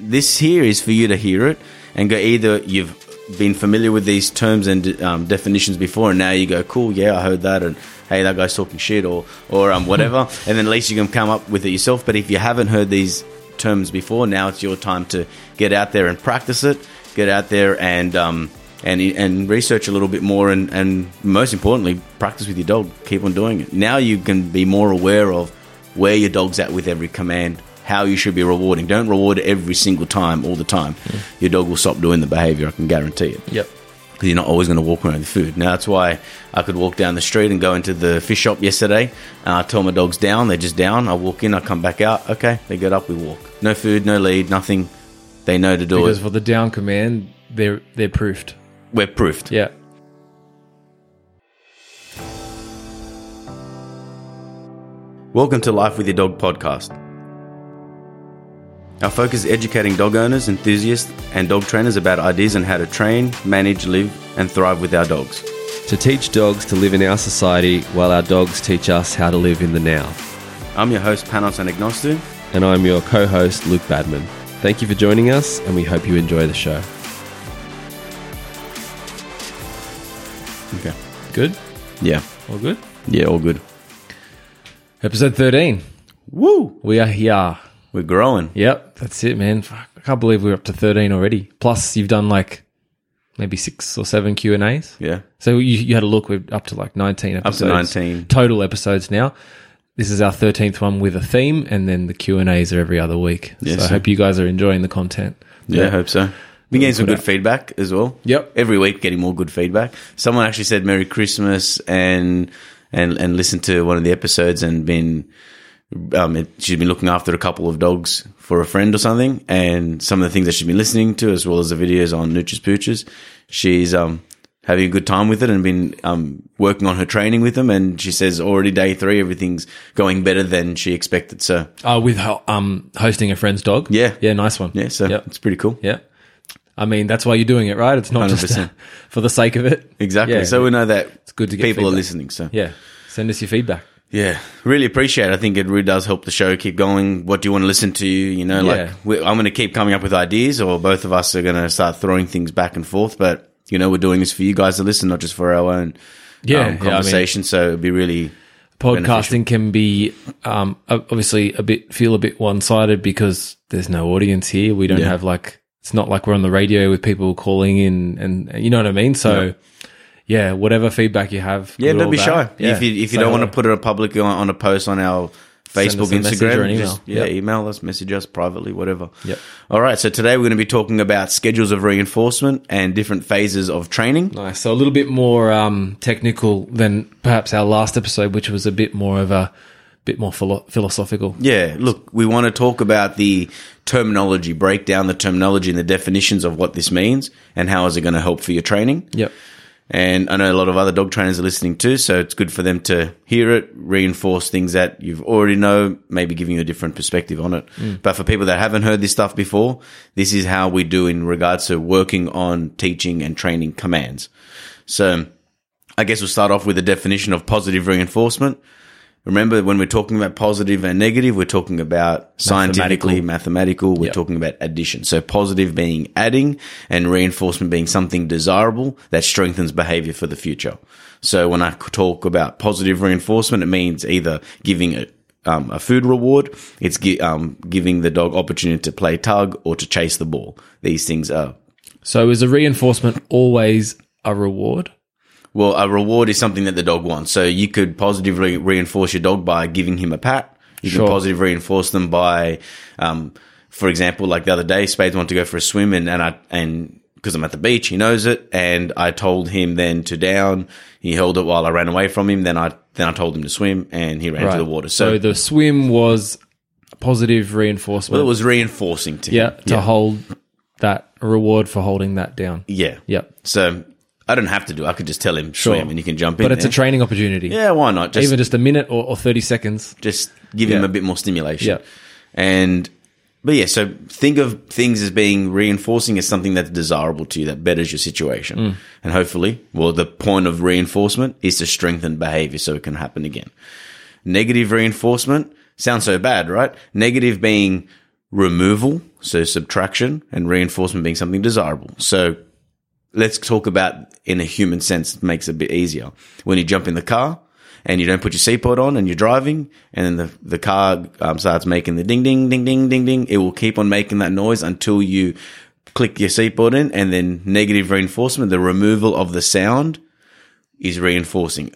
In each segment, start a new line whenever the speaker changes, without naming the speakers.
this here is for you to hear it and go either you've been familiar with these terms and um, definitions before, and now you go, cool, yeah, I heard that, and hey, that guy's talking shit, or or um, whatever, and then at least you can come up with it yourself. But if you haven't heard these terms before, now it's your time to get out there and practice it, get out there and um, and and research a little bit more, and and most importantly, practice with your dog. Keep on doing it. Now you can be more aware of where your dog's at with every command. How you should be rewarding. Don't reward every single time, all the time. Mm. Your dog will stop doing the behavior. I can guarantee it
Yep.
because you're not always going to walk around with food. Now that's why I could walk down the street and go into the fish shop yesterday, and I tell my dogs down. They're just down. I walk in. I come back out. Okay, they get up. We walk. No food, no lead, nothing. They know to do
Because
it.
for the down command, they're they're proofed.
We're proofed.
Yeah.
Welcome to Life with Your Dog podcast. Our focus is educating dog owners, enthusiasts, and dog trainers about ideas on how to train, manage, live, and thrive with our dogs.
to teach dogs to live in our society while our dogs teach us how to live in the now.
I'm your host, Panos Anagnostou.
And I'm your co host, Luke Badman. Thank you for joining us, and we hope you enjoy the show.
Okay.
Good.
Yeah.
All good.
Yeah, all good.
Episode thirteen.
Woo!
We are here.
We're growing.
Yep. That's it, man. Fuck, I can't believe we're up to thirteen already. Plus, you've done like maybe six or seven Q and A's.
Yeah.
So you, you had a look. We're up to like nineteen episodes.
Up to 19.
total episodes now. This is our thirteenth one with a theme, and then the Q and A's are every other week.
Yes,
so I hope you guys are enjoying the content.
Yeah, I hope so. Been getting some good
out.
feedback as well.
Yep.
Every week getting more good feedback. Someone actually said Merry Christmas and and and listened to one of the episodes and been um it, she's been looking after a couple of dogs for a friend or something and some of the things that she's been listening to as well as the videos on Nooches Pooches, she's um having a good time with it and been um working on her training with them and she says already day 3 everything's going better than she expected. So
Oh, with ho- um hosting a friend's dog.
Yeah.
yeah, nice one.
yeah, so
Yep.
it's pretty cool.
Yeah. I mean, that's why you're doing it, right? It's not just
100%.
for the sake of it.
Exactly.
Yeah.
so we know that it's
good to get
people are listening. So
Yeah. Send us your feedback.
Yeah, really appreciate it. I think it really does help the show keep going. What do you want to listen to? You know,
Yeah.
like we, I'm going to keep coming up with ideas, or both of us are going to start throwing things back and forth. But you know, we're doing this for you guys to listen, not just for our own
Yeah, yeah, I
um,
mean-
conversation. so it'd be really
Podcasting can be um, obviously a bit feel a bit one sided because there's no audience here. We don't
Yeah.
have like it's not like we're on the radio with people calling in, and you know what I mean. So yeah, whatever feedback you have,
yeah. Don't be
bad,
shy
yeah,
if you if you
say
don't want to put it a public on, on a post on our
Send
Facebook,
us a message or an
Instagram,
email.
just yeah,
Yep.
email us, message us privately, whatever.
Yep.
All right. So today we're going to be talking about schedules of reinforcement and different phases of training.
Nice. So a little bit more um, technical than perhaps our last episode, which was a bit more of a bit more philo- philosophical.
Yeah, look, we want to talk about the terminology, break down the terminology and the definitions of what this means and how is it going to help for your training.
Yep.
And I know a lot of other dog trainers are listening too, so it's good for them to hear it, reinforce things that you've already know, maybe giving you a different perspective on it. Mm. But for people that haven't heard this stuff before, this is how we do in regards to working on teaching and training commands. So I guess we'll start off with the definition of positive reinforcement. Remember, when we're talking about positive and negative, we're talking about scientifically, mathematical. We're
Yep.
talking about addition. So positive being adding and reinforcement being something desirable that strengthens behavior for the future. So when I talk about positive reinforcement, it means either giving a um, a food reward. It's gi- um, giving the dog opportunity to play tug or to chase the ball. These things are
So is a reinforcement always a reward?
Well, a reward is something that the dog wants. So you could positively reinforce your dog by giving him a pat. You
Sure.
can positively reinforce them by, um, for example, like the other day, Spades wanted to go for a swim and, and I, and because I'm at the beach, he knows it. And I told him then to down. He held it while I ran away from him. Then I, then I told him to swim and he ran to the water. So,
So the swim was positive reinforcement.
well, it was reinforcing to
yeah,
him.
to hold that reward for holding that down.
Yeah.
Yep.
So I don't have to do. it. I could just tell him sure. swim and you can jump in.
But it's a training opportunity.
yeah. Why not? Just
Even just a minute or, or 30 seconds.
just give him a bit more stimulation.
Yeah.
And but yeah, so think of things as being reinforcing as something that's desirable to you that betters your situation.
Mm.
And hopefully, well, the point of reinforcement is to strengthen behavior so it can happen again. Negative reinforcement sounds so bad, right? Negative being removal, so subtraction, and reinforcement being something desirable. So let's talk about in a human sense, it makes it a bit easier. When you jump in the car and you don't put your seatbelt on and you're driving, and then the, the car um, starts making the ding, ding, ding, ding, ding, ding, it will keep on making that noise until you click your seatbelt in, and then negative reinforcement, the removal of the sound is reinforcing.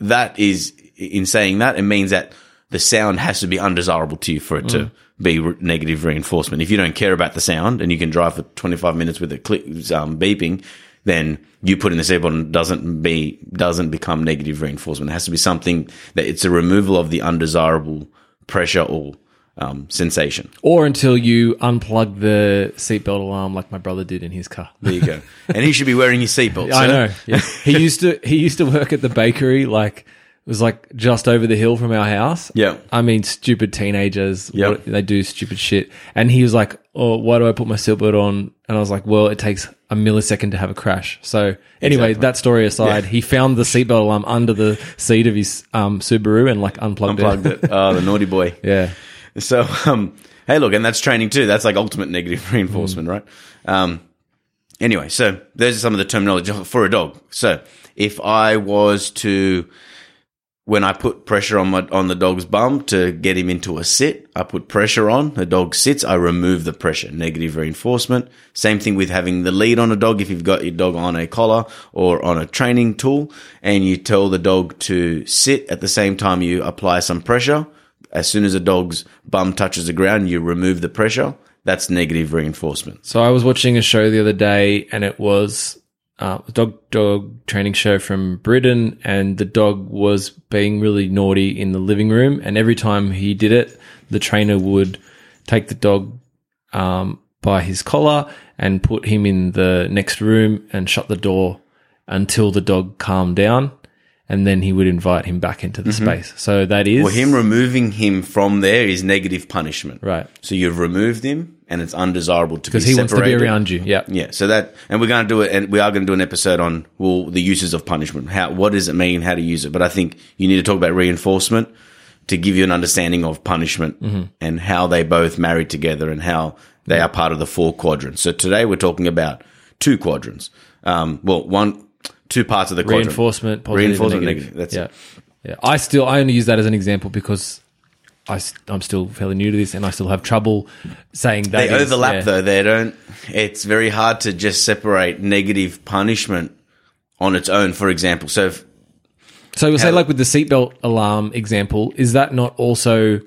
That is, in saying that, it means that the sound has to be undesirable to you for it to be re- negative reinforcement. If you don't care about the sound and you can drive for 25 minutes with it click, um, beeping, then you put in the seatbelt and doesn't be, doesn't become negative reinforcement. It has to be something that it's a removal of the undesirable pressure or um, sensation.
Or until you unplug the seatbelt alarm, like my brother did in his car.
There you go. and he should be wearing his seatbelt.
I know. Yeah. he used to he used to work at the bakery like was like just over the hill from our house.
Yeah.
I mean, stupid teenagers. What- they do stupid shit. And he was like, "Oh, why do I put my seatbelt on?" And I was like, "Well, it takes a millisecond to have a crash." So anyway,
Exactly.
that story aside, he found the seatbelt alarm under the seat of his um, Subaru and like unplugged,
Unplugged
it.
it. Oh, the naughty boy.
yeah.
So, um, hey, look, and that's training too. That's like ultimate negative reinforcement, right? Um, anyway, so those are some of the terminology for a dog. So, if I was to, when I put pressure on my on the dog's bum to get him into a sit, I put pressure on. The dog sits. I remove the pressure. Negative reinforcement. Same thing with having the lead on a dog. If you've got your dog on a collar or on a training tool, and you tell the dog to sit at the same time you apply some pressure, as soon as a dog's bum touches the ground, you remove the pressure. That's negative reinforcement.
So I was watching a show the other day, and it was uh, dog dog training show from Britain, and the dog was being really naughty in the living room, and every time he did it, the trainer would take the dog um, by his collar and put him in the next room and shut the door until the dog calmed down, and then he would invite him back into the space. So that is
Well, him removing him from there is negative punishment.
right
So you've removed him, and it's undesirable to be
because he wants to be
separated.
around you. Yeah.
Yeah, so that, and we're going to do it, and we are going to do an episode on well the uses of punishment. How what does it mean? How to use it? But I think you need to talk about reinforcement to give you an understanding of punishment and how they both marry together and how they are part of the four quadrants. So today we're talking about two quadrants. Um, well, one, two parts of the quadrant.
reinforcement, positive
Reinforcement,
negative.
negative. That's
yeah.
it.
Yeah. I still, I only use that as an example because I, am still fairly new to this and I still have trouble saying that.
They
is-
overlap
yeah.
though. They don't. It's very hard to just separate negative punishment on its own. For example, so if,
So, say,
How-
like with the seatbelt alarm example, is that not also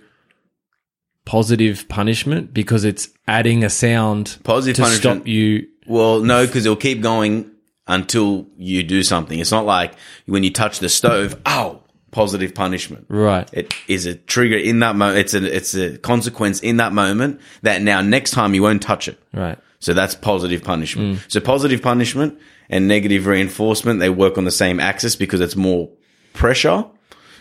positive punishment because it's adding a sound
Positive
to
punishment-
stop you?
Well, no, because it'll keep going until you do something. It's not like when you touch the stove, ow, positive punishment.
Right.
It is a trigger in that moment. It's a, it's a consequence in that moment that now next time you won't touch it.
Right.
So that's positive punishment.
Mm.
So positive punishment and negative reinforcement, they work on the same axis because it's more pressure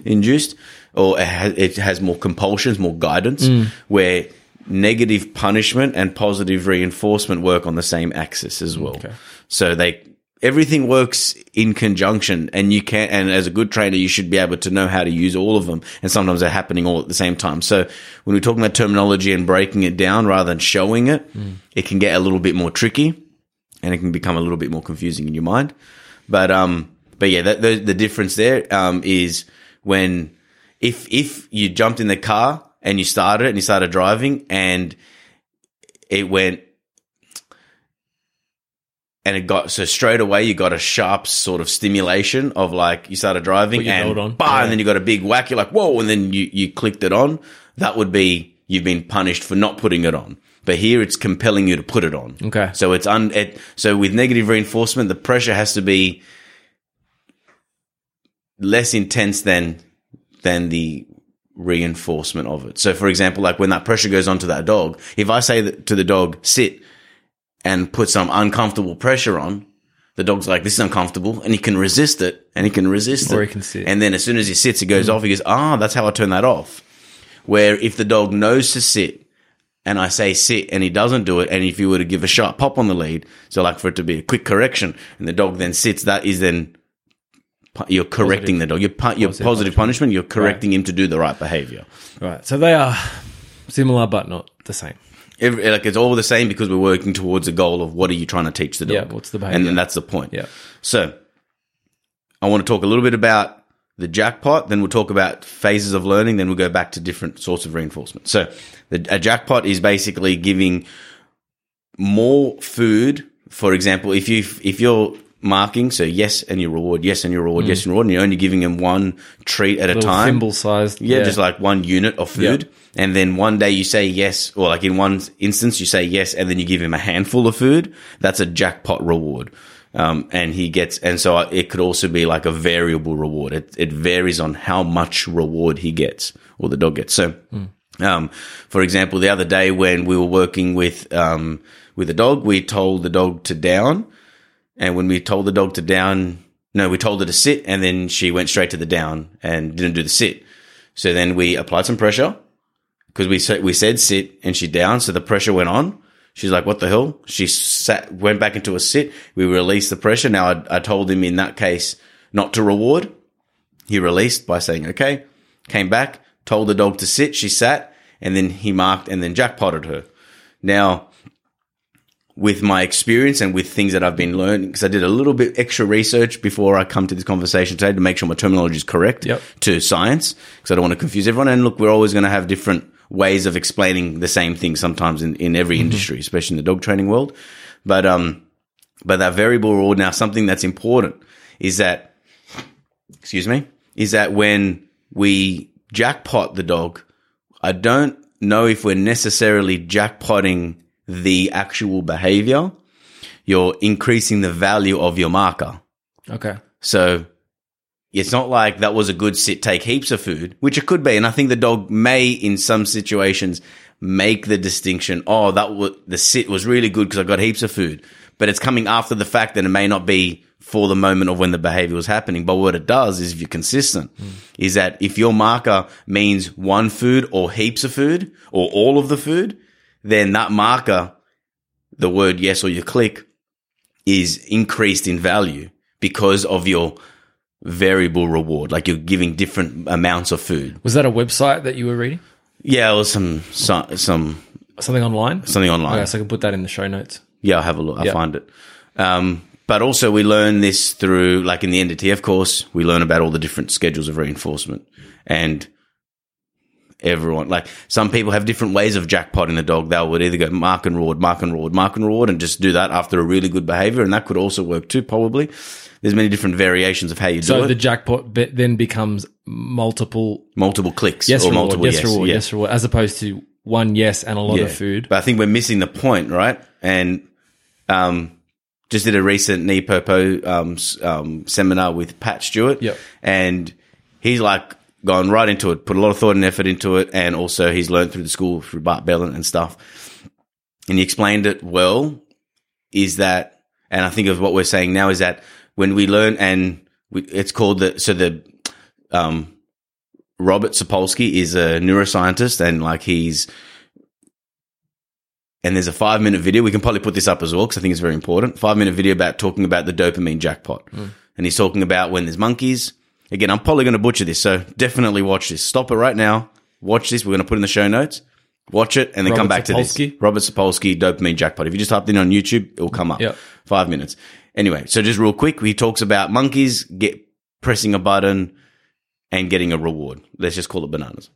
induced or it has, it has more compulsions, more guidance,
Mm.
where negative punishment and positive reinforcement work on the same axis as well. So they, everything works in conjunction and you can, and as a good trainer, you should be able to know how to use all of them. And sometimes they're happening all at the same time. So when we're talking about terminology and breaking it down rather than showing it, it can get a little bit more tricky and it can become a little bit more confusing in your mind. But, um, but yeah, that, the, the difference there, um, is when, if, if you jumped in the car and you started and you started driving and it went, and it got so straight away you got a sharp sort of stimulation of like you started driving and
on.
bah,
Yeah.
and then you got a big whack. You're like whoa, and then you you clicked it on. That would be you've been punished for not putting it on. But here it's compelling you to put it on.
Okay.
So it's un it, so with negative reinforcement, the pressure has to be less intense than than the reinforcement of it. So for example, like when that pressure goes onto that dog, if I say that to the dog, sit and put some uncomfortable pressure on, the dog's like, this is uncomfortable and he can resist it and he can resist
Or
it.
he can sit.
And then as soon as he sits, it goes off. He goes, ah, that's how I turn that off. Where if the dog knows to sit and I say sit and he doesn't do it, and if you were to give a sharp pop on the lead, so like for it to be a quick correction, and the dog then sits, that is then you're correcting the dog. You're, pu- you're positive, punishment. You're correcting him to do the right behavior.
Right. So they are similar but not the same.
Every, like it's all the same because we're working towards a goal of what are you trying to teach the dog?
Yeah, what's the
And
behavior?
then that's the point.
Yeah.
So I want to talk a little bit about the jackpot, then we'll talk about phases of learning, then we'll go back to different sorts of reinforcement. So the, a jackpot is basically giving more food. For example, if you if you're marking, so yes and your reward, yes and your reward, yes and reward, and you're only giving them one treat at a
Mm.
Time.
thimble sized.
Yeah, just like one unit of food. And then one day you say yes, or like in one instance you say yes, and then you give him a handful of food. That's a jackpot reward. Um, and he gets, and so it could also be like a variable reward. It, it varies on how much reward he gets or the dog gets. So, um, for example, the other day when we were working with, um, with a dog, we told the dog to down. And when we told the dog to down, no, we told her to sit and then she went straight to the down and didn't do the sit. So then we applied some pressure because we said, we said sit and she down. So the pressure went on. She's like, what the hell? She sat, went back into a sit. We released the pressure. Now I, I told him in that case not to reward. He released by saying, okay, came back, told the dog to sit. She sat and then he marked and then jackpotted her. Now, with my experience and with things that I've been learning, because I did a little bit extra research before I come to this conversation today to make sure my terminology is correct
Yep.
to science, because I don't want to confuse everyone. And look, we're always going to have different ways of explaining the same thing sometimes in, in every industry, especially in the dog training world. But, um, but that variable reward now, something that's important is that, excuse me, is that when we jackpot the dog, I don't know if we're necessarily jackpotting the actual behavior. You're increasing the value of your marker.
Okay.
So it's not like that was a good sit, take heaps of food, which it could be. And I think the dog may, in some situations, make the distinction. Oh, that was, the sit was really good because I got heaps of food, but it's coming after the fact that it may not be for the moment of when the behavior was happening. But what it does is if you're consistent, hmm. is that if your marker means one food or heaps of food or all of the food, then that marker, the word yes or your click is increased in value because of your variable reward. Like you're giving different amounts of food.
Was that a website that you were reading?
Yeah, or some some, some
Something online?
something online.
Okay, so I can put that in the show notes.
Yeah, I'll have a look. I'll
Yeah.
find it. Um, but also we learn this through, like in the NDTF course, we learn about all the different schedules of reinforcement and everyone, like some people have different ways of jackpotting the dog. They would either go mark and reward, mark and reward, mark and reward, and just do that after a really good behavior. And that could also work too, probably. There's many different variations of how you do it.
So the jackpot be- then becomes multiple
multiple clicks
yes
or
reward,
multiple
yes,
yes,
reward,
yeah.
yes reward, as opposed to one yes and a lot of food.
But I think we're missing the point, right? And um, just did a recent NePoPo um, um, seminar with Pat Stewart.
Yep.
And he's like gone right into it, put a lot of thought and effort into it. And also he's learned through the school through Bart Bellon and stuff. And he explained it well is that, and I think of what we're saying now is that when we learn and we, it's called the, so the, um, Robert Sapolsky is a neuroscientist and like he's, and there's a five minute video. We can probably put this up as well because I think it's very important. Five minute video about talking about the dopamine jackpot. And he's talking about when there's monkeys. Again, I'm probably going to butcher this. So definitely watch this. Stop it right now. Watch this. We're going to put in the show notes. Watch it and then come
Robert
back to
Sapolsky?
this. Robert Sapolsky, dopamine jackpot. If you just type in on YouTube, it will come up.
Yep.
Five minutes. Anyway, so just real quick, he talks about monkeys get pressing a button and getting a reward. Let's just call it bananas.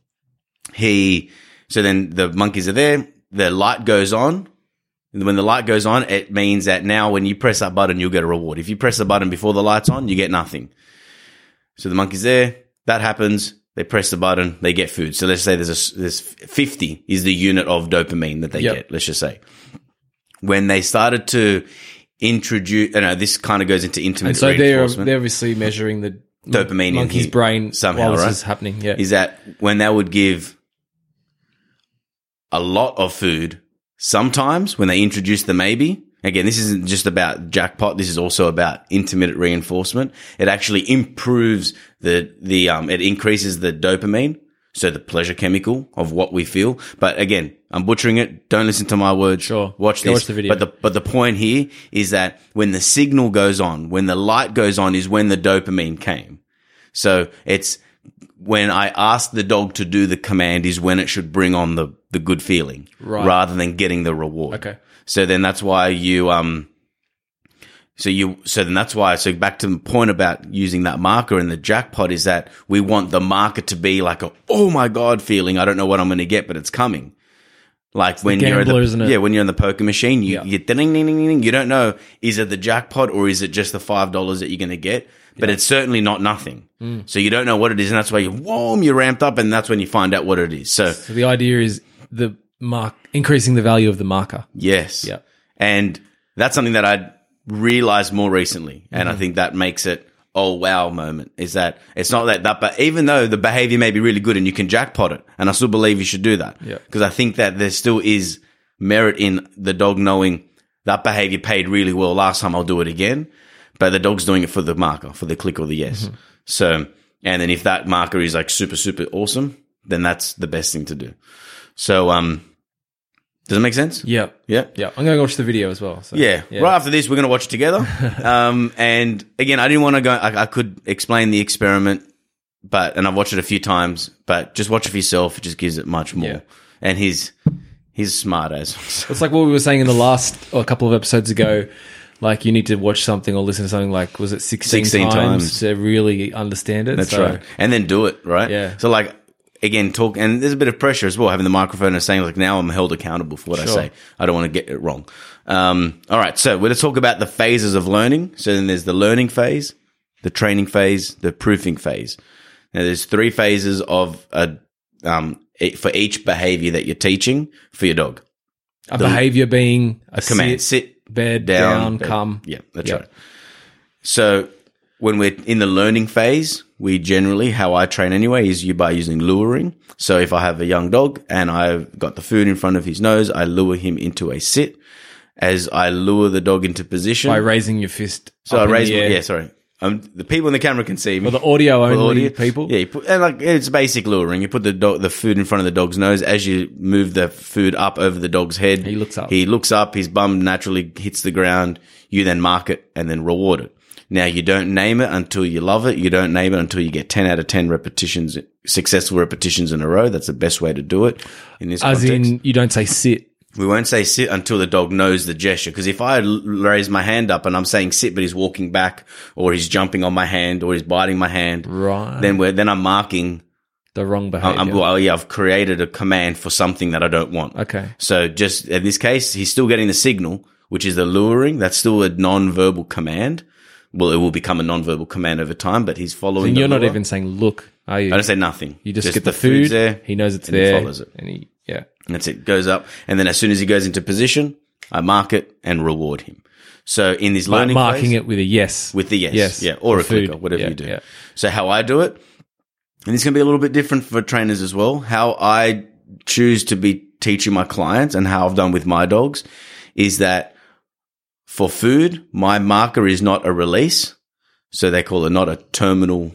He, so then the monkeys are there. The light goes on. And when the light goes on, it means that now when you press that button, you'll get a reward. If you press the button before the light's on, you get nothing. So the monkey's there. That happens. They press the button. They get food. So let's say there's a, there's 50 is the unit of dopamine that they
Yep.
get. Let's just say when they started to introduce, you know, this kind of goes into intimate
And so they're they're obviously measuring the
Dopamine in his
brain
somehow,
while this
right?
is happening. Yeah.
is that when they would give a lot of food, sometimes when they introduce the maybe, again, this isn't just about jackpot. This is also about intermittent reinforcement. It actually improves the, the, um, it increases the dopamine. So the pleasure chemical of what we feel. But again, I'm butchering it. Don't listen to my words.
Sure.
Watch
Go
this.
watch the video.
But the, but the point here is that when the signal goes on, when the light goes on is when the dopamine came. So it's when I ask the dog to do the command is when it should bring on the, the good feeling
Right.
rather than getting the reward.
Okay.
So then that's why you, um, so you, so then that's why, so back to the point about using that marker in the jackpot is that we want the marker to be like a, oh my God feeling. I don't know what I'm going to get, but it's coming. Like when you're the, yeah, when you're in the poker machine, you,
Yeah.
you ding, ding, ding, ding. You don't know, is it the jackpot or is it just the $5 that you're going to get? But it's certainly not nothing.
Mm.
So you don't know what it is. And that's why you, whoa, you're ramped up and that's when you find out what it is. So
So the idea is the mark increasing the value of the marker.
Yes.
Yeah.
And that's something that I realized more recently. And
Mm-hmm.
I think that makes it, oh wow moment is that it's not that, that, but even though the behavior may be really good and you can jackpot it, and I still believe you should do that.
Yeah.
Because I think that there still is merit in the dog knowing that behavior paid really well last time, I'll do it again. But the dog's doing it for the marker, for the click or the yes.
Mm-hmm.
So, and then if that marker is like super, super awesome, then that's the best thing to do. So, um, does it make sense?
Yeah.
Yeah.
Yeah. I'm going to watch the video as well. So,
Yeah. Right after this, we're going to watch it together. um, and again, I didn't want to go, I, I could explain the experiment, but, and I've watched it a few times, but just watch it for yourself. It just gives it much more.
Yeah.
And he's, he's smart as.
It's like what we were saying in the last or a couple of episodes ago. Like you need to watch something or listen to something like was it 16,
16
times,
times.
to really understand it.
That's
So,
right. And then do it, right?
Yeah.
So like, again, talk, and there's a bit of pressure as well, having the microphone and saying like, now I'm held accountable for what I say. I don't want to get it wrong. Um, all right. So we're going to talk about the phases of learning. So then there's the learning phase, the training phase, the proofing phase. Now there's three phases of a, um, for each behavior that you're teaching for your dog.
A behavior being a
Command,
sit,
sit,
bed,
down,
down,
bed.
come.
Yeah, that's
Yeah.
right. So when we're in the learning phase, we generally, how I train anyway, is you by using luring. So if I have a young dog and I've got the food in front of his nose, I lure him into a sit. As I lure the dog into position,
By raising your fist.
so I raise,
the
my,
air.
yeah, sorry. Um, the people in the camera can see me.
For the audio
For the
only
audio-
people.
Yeah, you put, and like it's basic luring. You put the dog, the food in front of the dog's nose. As you move the food up over the dog's head,
He looks up.
He looks up. His bum naturally hits the ground. You then mark it and then reward it. Now you don't name it until you love it. You don't name it until you get ten out of ten repetitions, successful repetitions in a row. That's the best way to do it in this
As
context.
in, you don't say sit.
We won't say sit until the dog knows the gesture. Because if I raise my hand up and I'm saying sit, but he's walking back, or he's jumping on my hand, or he's biting my hand,
Right.
then we're then I'm marking.
the wrong behavior.
I'm, well, yeah, I've created a command for something that I don't want.
okay.
So just in this case, he's still getting the signal, which is the luring. That's still a non-verbal command. Well, it will become a non-verbal command over time, but he's following.
And you're not even saying look, are you?
I don't say nothing.
you just, get
the
the, food.
there.
He knows it's
and he follows it.
And he, yeah.
And that's it. Goes up. And then as soon as he goes into position, I mark it and reward him. So in this
Like
learning
marking
phase,
it with a yes.
with the yes,
Yes.
yeah, or a
food.
whatever
Yeah,
you do.
yeah.
So how I do it, and it's going to be a little bit different for trainers as well. How I choose to be teaching my clients and how I've done with my dogs is that for food, my marker is not a release. So they call it not a terminal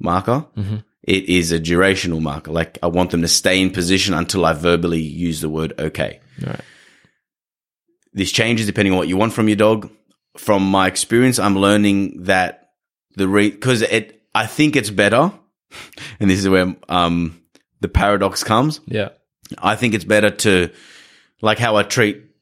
marker.
Mm-hmm.
It is a durational marker. Like I want them to stay in position until I verbally use the word okay.
Right.
This changes depending on what you want from your dog. From my experience, I'm learning that the re because it I think it's better, and this is where um the paradox comes.
Yeah.
I think it's better to like how I treat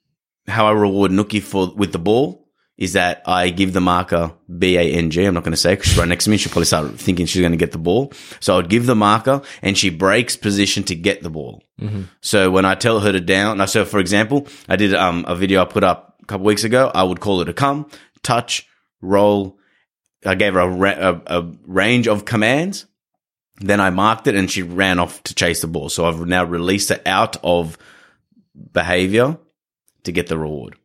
how I reward Nookie for with the ball is that I give the marker B A N G. I'm not going to say because she's right next to me. She'll probably start thinking she's going to get the ball. So I would give the marker and she breaks position to get the ball. So when I tell her to down, so for example, I did um, a video I put up a couple weeks ago. I would call her to come, touch, roll. I gave her a, ra- a, a range of commands. Then I marked it and she ran off to chase the ball. So I've now released her out of behavior to get the reward.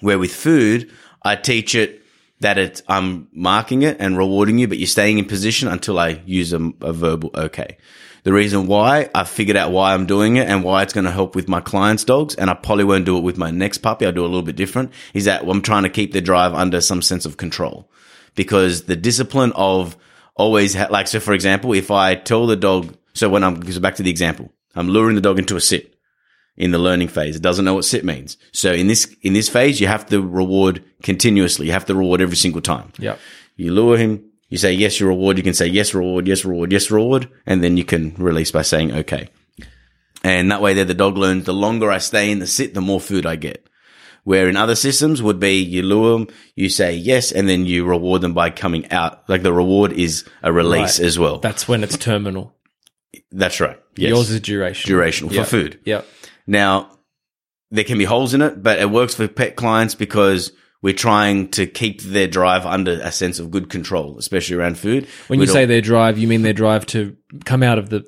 Where with food, I teach it that it's, I'm marking it and rewarding you, but you're staying in position until I use a, a verbal okay. The reason why I figured out why I'm doing it and why it's going to help with my clients' dogs, and I probably won't do it with my next puppy. I'll do it a little bit different. Is that I'm trying to keep the drive under some sense of control because the discipline of always ha- like so. For example, if I tell the dog, so when I'm so back to the example, I'm luring the dog into a sit in the learning phase. It doesn't know what sit means. So in this in this phase, you have to reward continuously. You have to reward every single time.
Yeah.
You lure him, You say yes, you reward. You can say yes, reward, yes, reward, yes, reward, and then you can release by saying okay. And that way, there the dog learns. The longer I stay in the sit, the more food I get. Where in other systems would be you lure them, you say yes, and then you reward them by coming out. Like the reward is a release
Right.
as well.
That's when it's terminal.
That's right. Yes.
Yours is duration.
durational for food.
Yep.
Now, there can be holes in it, but it works for pet clients because we're trying to keep their drive under a sense of good control, especially around food.
When
We
you say their drive, you mean their drive to come out of the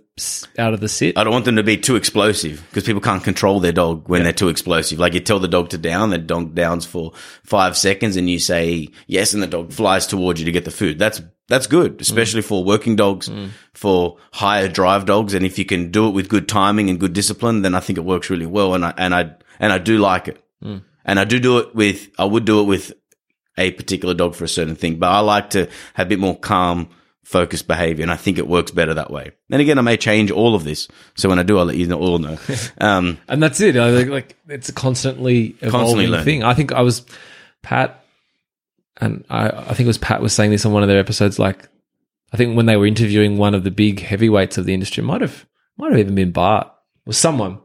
out of the sit.
I don't want them to be too explosive because people can't control their dog when they're too explosive. Like you tell the dog to down, the dog downs for five seconds and you say yes and the dog flies towards you to get the food. That's, that's good, mm. especially for working dogs, mm. for higher drive dogs. And if you can do it with good timing and good discipline, then I think it works really well. And I, and I, and I do like it. Mm. And I do do it with, I would do it with a particular dog for a certain thing, but I like to have a bit more calm, focused behavior. And I think it works better that way. Then again, I may change all of this. So when I do, I'll let you know, all know. Um,
and that's it. I think, like it's a constantly evolving
Constantly
thing. I think I was Pat, and I, I think it was Pat was saying this on one of their episodes. Like, I think when they were interviewing one of the big heavyweights of the industry, might have might have even been Bart or someone,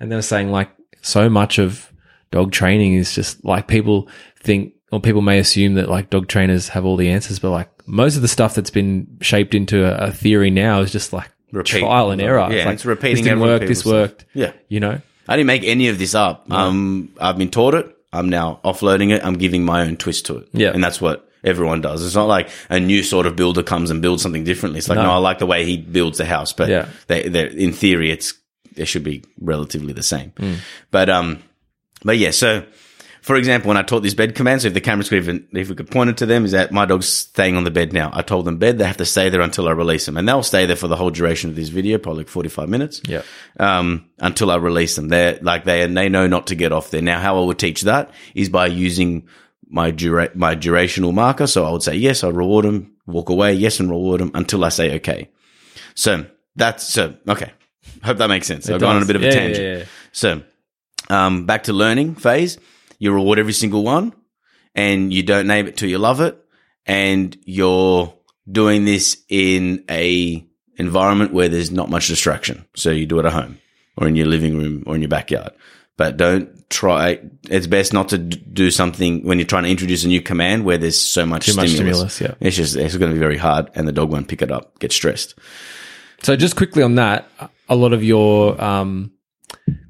and they were saying like so much of dog training is just like people think or people may assume that like dog trainers have all the answers, but like most of the stuff that's been shaped into a, a theory now is just like
Repeat.
trial and error.
Yeah,
like,
it's repeating
This didn't work. This
say.
worked.
yeah.
You know.
I didn't make any of this up. Um, I've been taught it. I'm now offloading it. I'm giving my own twist to it.
Yeah.
And that's what everyone does. It's not like a new sort of builder comes and builds something differently. It's like, no,
No.
I like the way he builds the house, but
Yeah.
they, they, in theory, it's, it should be relatively the same.
Hmm.
But, um, but yeah, so for example, when I taught these bed commands, so if the cameras could even, if we could point it to them, is that my dog's staying on the bed now. I told them bed, they have to stay there until I release them. And they'll stay there for the whole duration of this video, probably like 45 minutes
Yeah.
um, until I release them. They're like they and they know not to get off there. Now, how I would teach that is by using my dura- my durational marker. So I would say yes, I reward them, walk away, yes, and reward them until I say okay. So that's so okay. Hope that makes sense. I've gone on a bit of a tangent.
yeah, yeah.
So, um, back to learning phase. You reward every single one, and you don't name it till you love it, and you're doing this in a environment where there's not much distraction. So you do it at home, or in your living room, or in your backyard. But don't try. It's best not to do something when you're trying to introduce a new command where there's so much
Too much
stimulus.
stimulus, yeah.
It's just it's going to be very hard, and the dog won't pick it up, get stressed.
So just quickly on that, a lot of your um,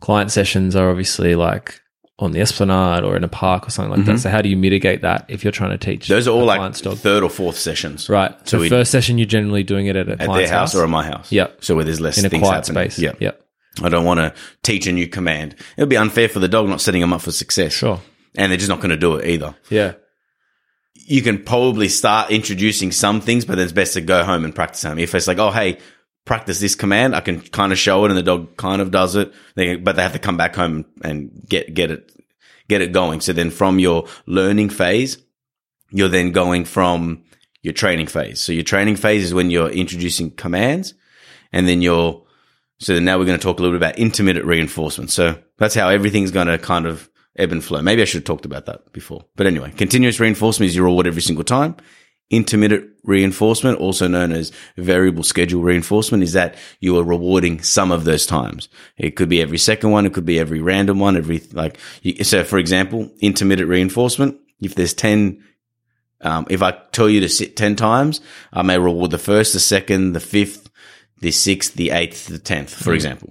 client sessions are obviously like on the esplanade or in a park or something like that. So how do you mitigate that if you're trying to teach?
Mm-hmm. Those are all like
dog?
third or fourth sessions,
right. So,
So we-
first session you're generally doing it at a
At their
client's
house, or at my house.
Yep.
So where there's less
in a
things
quiet
happening.
space.
Yeah.
Yep.
I don't want to teach a new command. It would be unfair for the dog not setting them up for success.
Sure.
And they're just not going to do it either.
Yeah.
You can probably start introducing some things, but then it's best to go home and practice them. If it's like, oh, hey, practice this command, I can kind of show it and the dog kind of does it, they, but they have to come back home and get, get it, get it going. So then from your learning phase, you're then going from your training phase. So your training phase is when you're introducing commands and then you're so now we're going to talk a little bit about intermittent reinforcement. So that's how everything's going to kind of ebb and flow. Maybe I should have talked about that before. But anyway, continuous reinforcement is your reward every single time. Intermittent reinforcement, also known as variable schedule reinforcement, is that you are rewarding some of those times. It could be every second one. It could be every random one. Every like, you, so for example, intermittent reinforcement, if there's 10 um, if I tell you to sit 10 times, I may reward the first, the second, the fifth, the sixth, the eighth, the tenth, for example.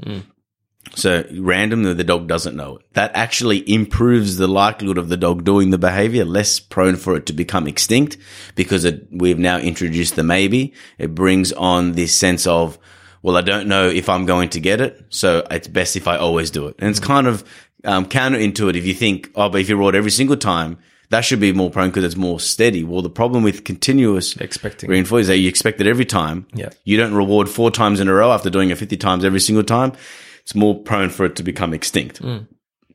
So random, that the dog doesn't know it. That actually improves the likelihood of the dog doing the behavior, less prone for it to become extinct because it, we've now introduced the maybe. It brings on this sense of, well, I don't know if I'm going to get it. So it's best if I always do it. And it's kind of um, counterintuitive. If you think, oh, but if you reward every single time, that should be more prone because it's more steady. Well, the problem with continuous
Expecting.
reinforcement is that you expect it every time.
Yeah.
You don't reward four times in a row after doing it 50 times every single time. It's more prone for it to become extinct.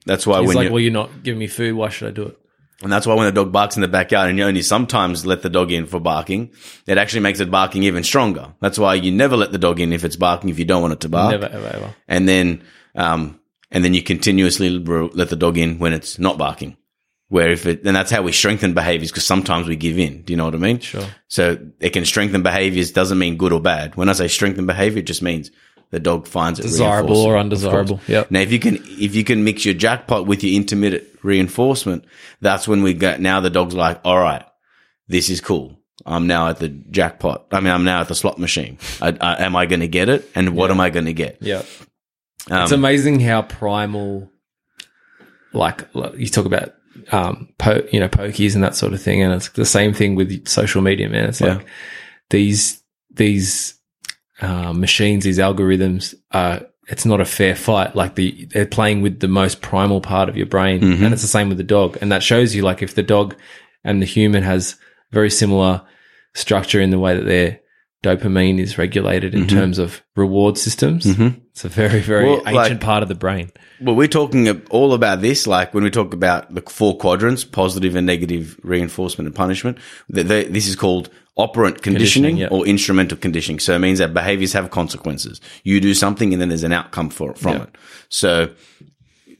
That's why
He's
when
like,
you
well, you're not giving me food. Why should I do it?
and that's why when the dog barks in the backyard and you only sometimes let the dog in for barking, it actually makes it barking even stronger. That's why you never let the dog in if it's barking if you don't want it to bark.
Never, ever, ever.
And then, um, and then you continuously let the dog in when it's not barking. Where if it, and that's how we strengthen behaviors because sometimes we give in. Do you know what I mean?
Sure.
So it can strengthen behaviors doesn't mean good or bad. When I say strengthen behavior, it just means the dog finds it
Desirable or undesirable. Yep.
Now, if you can, if you can mix your jackpot with your intermittent reinforcement, that's when we go. Now the dog's like, all right, this is cool. I'm now at the jackpot. I mean, I'm now at the slot machine. I, I, am I going to get it? And what am I going to get?
Yeah.
Um,
it's amazing how primal, like, like you talk about, um, po- you know, pokies and that sort of thing. And it's the same thing with social media, man. It's like
Yeah.
these, these, uh, machines, these algorithms are, it's not a fair fight. Like the, they're playing with the most primal part of your brain.
Mm-hmm.
And it's the same with the dog. And that shows you like if the dog and the human has very similar structure in the way that their dopamine is regulated in terms of reward systems. It's a very, very
Mm-hmm. Well,
ancient
like-
part of the brain.
Well, we're talking all about this, like when we talk about the four quadrants, positive and negative reinforcement and punishment. th th this is called operant conditioning,
Conditioning, yeah.
or instrumental conditioning. So it means that behaviors have consequences. You do something and then there's an outcome for from
Yeah.
it. So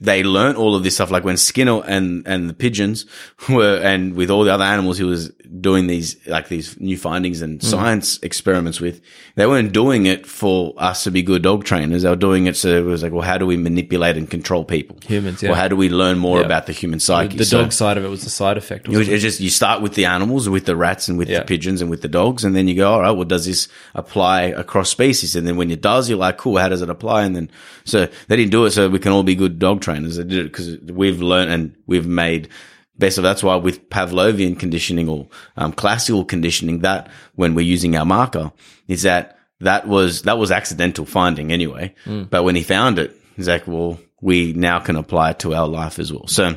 they learn all of this stuff. Like when Skinner and, and the pigeons were, and with all the other animals he was doing these, like these new findings and
Mm.
science experiments with, they weren't doing it for us to be good dog trainers. They were doing it so it was like, well, how do we manipulate and control people?
Humans, yeah.
Or how do we learn more
Yeah.
about the human psyche?
The
So-
dog side of it was the side effect.
it was-
it?
just you start with the animals, with the rats, and with
Yeah.
the pigeons, and with the dogs, and then you go, all right, well, does this apply across species? And then when it does, you're like, cool, how does it apply? And then so they didn't do it so we can all be good dog trainers. They did it because we've learned and we've made best of. That's why with Pavlovian conditioning or um, classical conditioning, that when we're using our marker, is that that was that was accidental finding anyway. But when he found it, he's like, well, we now can apply it to our life as well. So.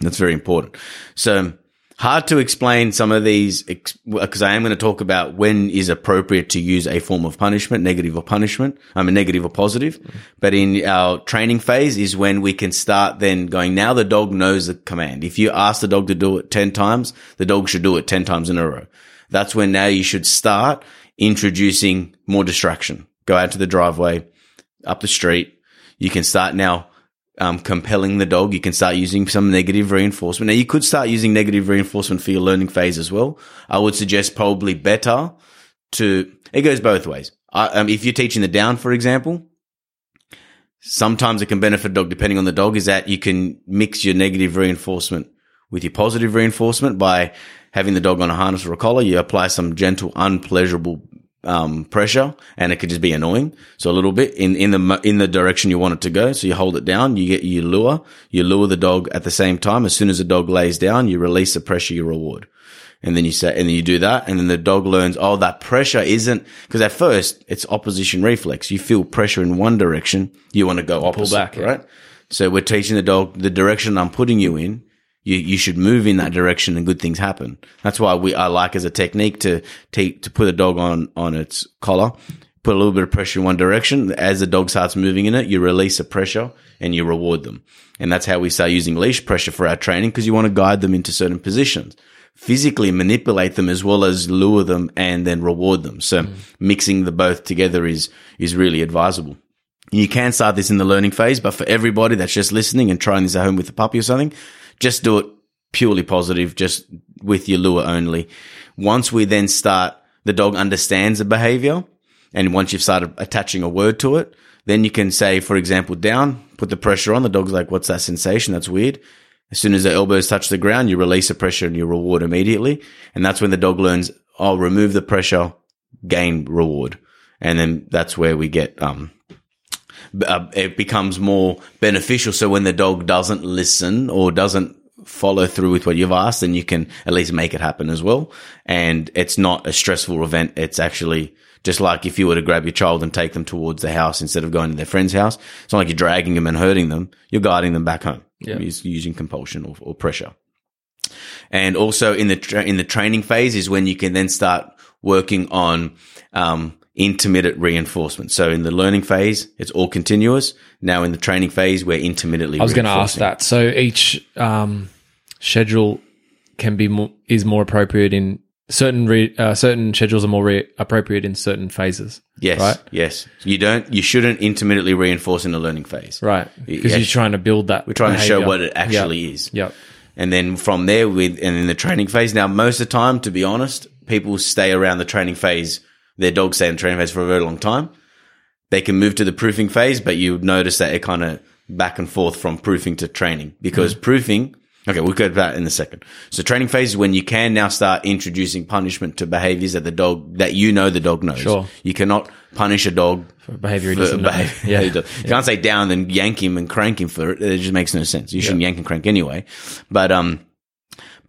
That's very important. So hard to explain some of these because I am going to talk about when is appropriate to use a form of punishment, negative or punishment. I mean, negative or positive. But in our training phase is when we can start then going, now the dog knows the command. If you ask the dog to do it 10 times, the dog should do it 10 times in a row. That's when now you should start introducing more distraction. Go out to the driveway, up the street. You can start now um, compelling the dog. You can start using some negative reinforcement. Now, you could start using negative reinforcement for your learning phase as well. I would suggest probably better to, it goes both ways. I, um, if you're teaching the down, for example, sometimes it can benefit a dog depending on the dog is that you can mix your negative reinforcement with your positive reinforcement by having the dog on a harness or a collar. You apply some gentle, unpleasurable um, pressure and it could just be annoying. So a little bit in, in the, in the direction you want it to go. So you hold it down, you get, you lure, you lure the dog at the same time. As soon as the dog lays down, you release the pressure, you reward. And then you say, and then you do that. And then the dog learns, oh, that pressure isn't, cause at first it's opposition reflex. You feel pressure in one direction. You want to go opposite,
back, yeah.
right? So we're teaching the dog the direction I'm putting you in. You, you should move in that direction and good things happen. That's why we, I like as a technique to take, to put a dog on, on its collar, put a little bit of pressure in one direction. As the dog starts moving in it, you release the pressure and you reward them. And that's how we start using leash pressure for our training because you want to guide them into certain positions. Physically manipulate them as well as lure them and then reward them. So mm. mixing the both together is, is really advisable. You can start this in the learning phase, but for everybody that's just listening and trying this at home with a puppy or something, just do it purely positive, just with your lure only. Once we then start, the dog understands the behavior. And once you've started attaching a word to it, then you can say, for example, down, put the pressure on. The dog's like, what's that sensation? That's weird. As soon as the elbows touch the ground, you release the pressure and you reward immediately. And that's when the dog learns, I'll remove the pressure, gain reward. And then that's where we get, um, uh, it becomes more beneficial. So when the dog doesn't listen or doesn't follow through with what you've asked, then you can at least make it happen as well. And it's not a stressful event. It's actually just like if you were to grab your child and take them towards the house instead of going to their friend's house. It's not like you're dragging them and hurting them. You're guiding them back home.
Yeah.
You're using compulsion or, or pressure. And also in the tra- in the training phase is when you can then start working on um, intermittent reinforcement. So in the learning phase, it's all continuous. Now in the training phase, we're intermittently.
I was going to ask that. So each um, schedule can be more, is more appropriate in certain re, uh, certain schedules are more re- appropriate in certain phases.
Yes,
Right?
yes. You don't. You shouldn't intermittently reinforce in the learning phase.
Right. Because you're trying to build that.
We're trying to show what it actually
Yep.
is.
Yep.
And then from there, with and in the training phase. Now, most of the time, to be honest, people stay around the training phase. Their dog stay in the training phase for a very long time. They can move to the proofing phase, but you notice that it kind of back and forth from proofing to training because proofing. Okay, we'll go to that in a second. So training phase is when you can now start introducing punishment to behaviors that the dog, that you know the dog knows.
Sure.
You cannot punish a dog
For behavior
for behavior.
Yeah.
You can't say down then yank him and crank him for it. It just makes no sense. You shouldn't yank and crank anyway. But um,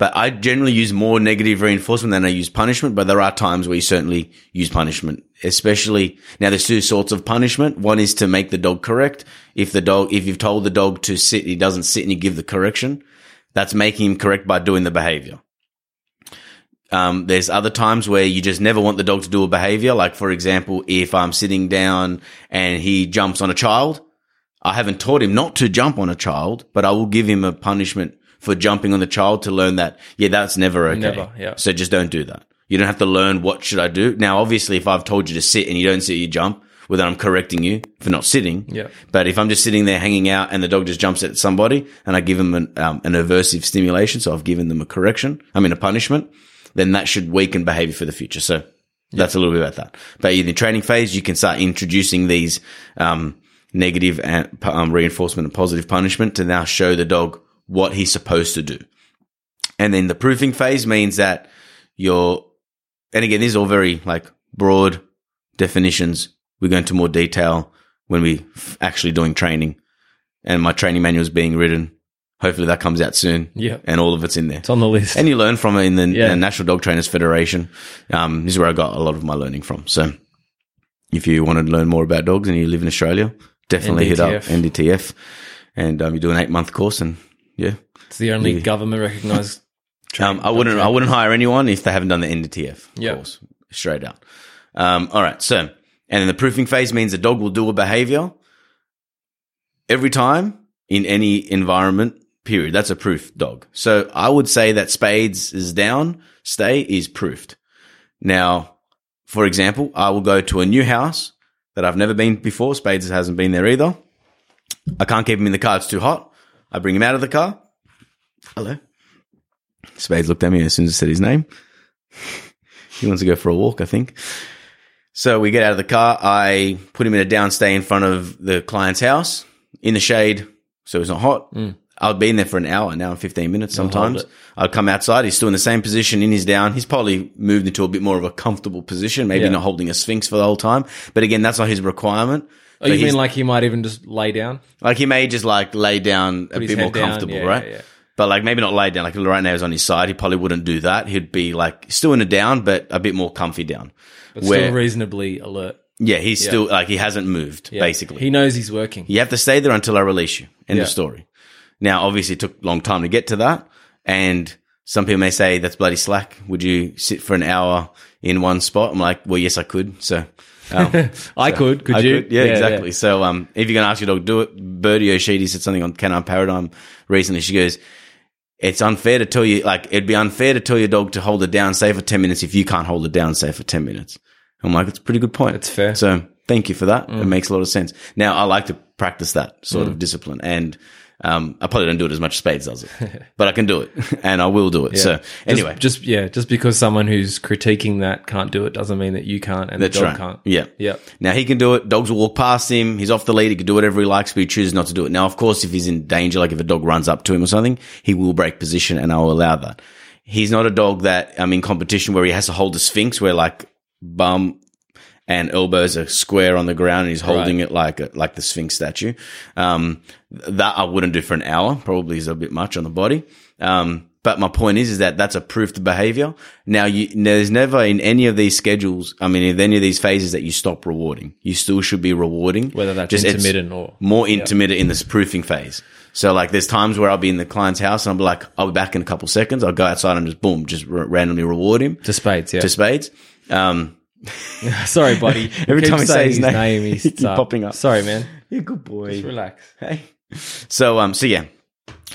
but I generally use more negative reinforcement than I use punishment. But there are times where you certainly use punishment, especially now. There's two sorts of punishment. One is to make the dog correct. If the dog, if you've told the dog to sit, he doesn't sit, and you give the correction. That's making him correct by doing the behavior. Um, there's other times where you just never want the dog to do a behavior. Like, for example, if I'm sitting down and he jumps on a child, I haven't taught him not to jump on a child, but I will give him a punishment for jumping on the child to learn that, yeah, that's never okay.
Never, yeah.
So just don't do that. You don't have to learn what should I do. Now, obviously, if I've told you to sit and you don't sit, you jump, well, then I'm correcting you for not sitting.
Yeah.
But if I'm just sitting there hanging out and the dog just jumps at somebody and I give them an, um, an aversive stimulation, so I've given them a correction, I mean a punishment, then that should weaken behavior for the future. So that's a little bit about that. But in the training phase, you can start introducing these um, negative and, um, reinforcement and positive punishment to now show the dog what he's supposed to do. And then the proofing phase means that you're, and again, these are all very like broad definitions. We go into more detail when we f- actually doing training and my training manual is being written. Hopefully that comes out soon.
Yeah.
And all of it's in there.
It's on the list.
And you learn from it in the,
Yeah.
the National Dog Trainers Federation. Um, this is where I got a lot of my learning from. So if you want to learn more about dogs and you live in Australia, definitely hit up
NDTF.
NDTF and um, you do an eight month course and yeah.
it's the only government recognized.
Um, I wouldn't, I wouldn't hire anyone if they haven't done the NDTF
Yeah.
course straight out. Um, all right. So, and then the proofing phase means the dog will do a behavior every time in any environment, period. That's a proof dog. So I would say that Spades is down, stay is proofed. Now, for example, I will go to a new house that I've never been before. Spades hasn't been there either. I can't keep him in the car. It's too hot. I bring him out of the car. Hello. Spades looked at me as soon as I said his name. he wants to go for a walk, I think. So we get out of the car. I put him in a downstay in front of the client's house in the shade, so it's not hot. I've been there for an hour, an hour and 15 minutes sometimes. I'd come outside. He's still in the same position in his down. He's probably moved into a bit more of a comfortable position, maybe
Yeah.
not holding a sphinx for the whole time. But again, that's not his requirement.
Oh, you mean like he might even just lay down?
like he may just like lay down a
his
bit more
head down,
comfortable,
yeah,
right?
yeah, yeah.
But like maybe not lay down. Like right now he's on his side. He probably wouldn't do that. He'd be like still in a down, but a bit more comfy down.
But
Where-
still reasonably alert.
Yeah, he's still like he hasn't moved
Yeah.
basically.
He knows he's working.
you have to stay there until I release you. End
Yeah.
of story. Now, obviously, it took a long time to get to that, and some people may say that's bloody slack. Would you sit for an hour in one spot? I'm like, well, yes, I could. So. Um,
I could. Could
I
you?
could. Yeah, exactly. So, um, if you're going to ask your dog do it, Birdie O'Sheedy said something on Canine Paradigm recently. She goes, it's unfair to tell you, like, it'd be unfair to tell your dog to hold it down, say for 10 minutes if you can't hold it down, say for 10 minutes. I'm like, it's a pretty good point.
It's fair.
So, thank you for that. It makes a lot of sense. Now, I like to practice that sort of discipline and, um, I probably don't do it as much as Spades does it, but I can do it and I will do it. So,
Just-
anyway,
just, yeah, just because someone who's critiquing that can't do it doesn't mean that you can't and
that's
the dog
right.
can't.
Yeah.
Yeah.
Now he can do it. Dogs will walk past him. He's off the lead. He can do whatever he likes, but he chooses not to do it. Now, of course, if he's in danger, like if a dog runs up to him or something, he will break position and I'll allow that. He's not a dog that I'm in competition where he has to hold a sphinx where like bum and elbows are square on the ground and he's holding it like a, like the sphinx statue. Um, that I wouldn't do for an hour. Probably is a bit much on the body. Um, but my point is, is that that's a proof to behavior. Now, you, there's never in any of these schedules, I mean, in any of these phases that you stop rewarding. You still should be rewarding.
Whether that's
Just
intermittent or
more intermittent in this proofing phase. So like there's times where I'll be in the client's house and I'll be like, I'll be back in a couple seconds. I'll go outside and just boom, just r- randomly reward him
to spades. Yeah.
to spades. Um,
Sorry, buddy.
Every time I say his name,
he's
he keeps popping up.
Sorry, man.
you're a good boy.
Just relax.
Hey. So um so yeah.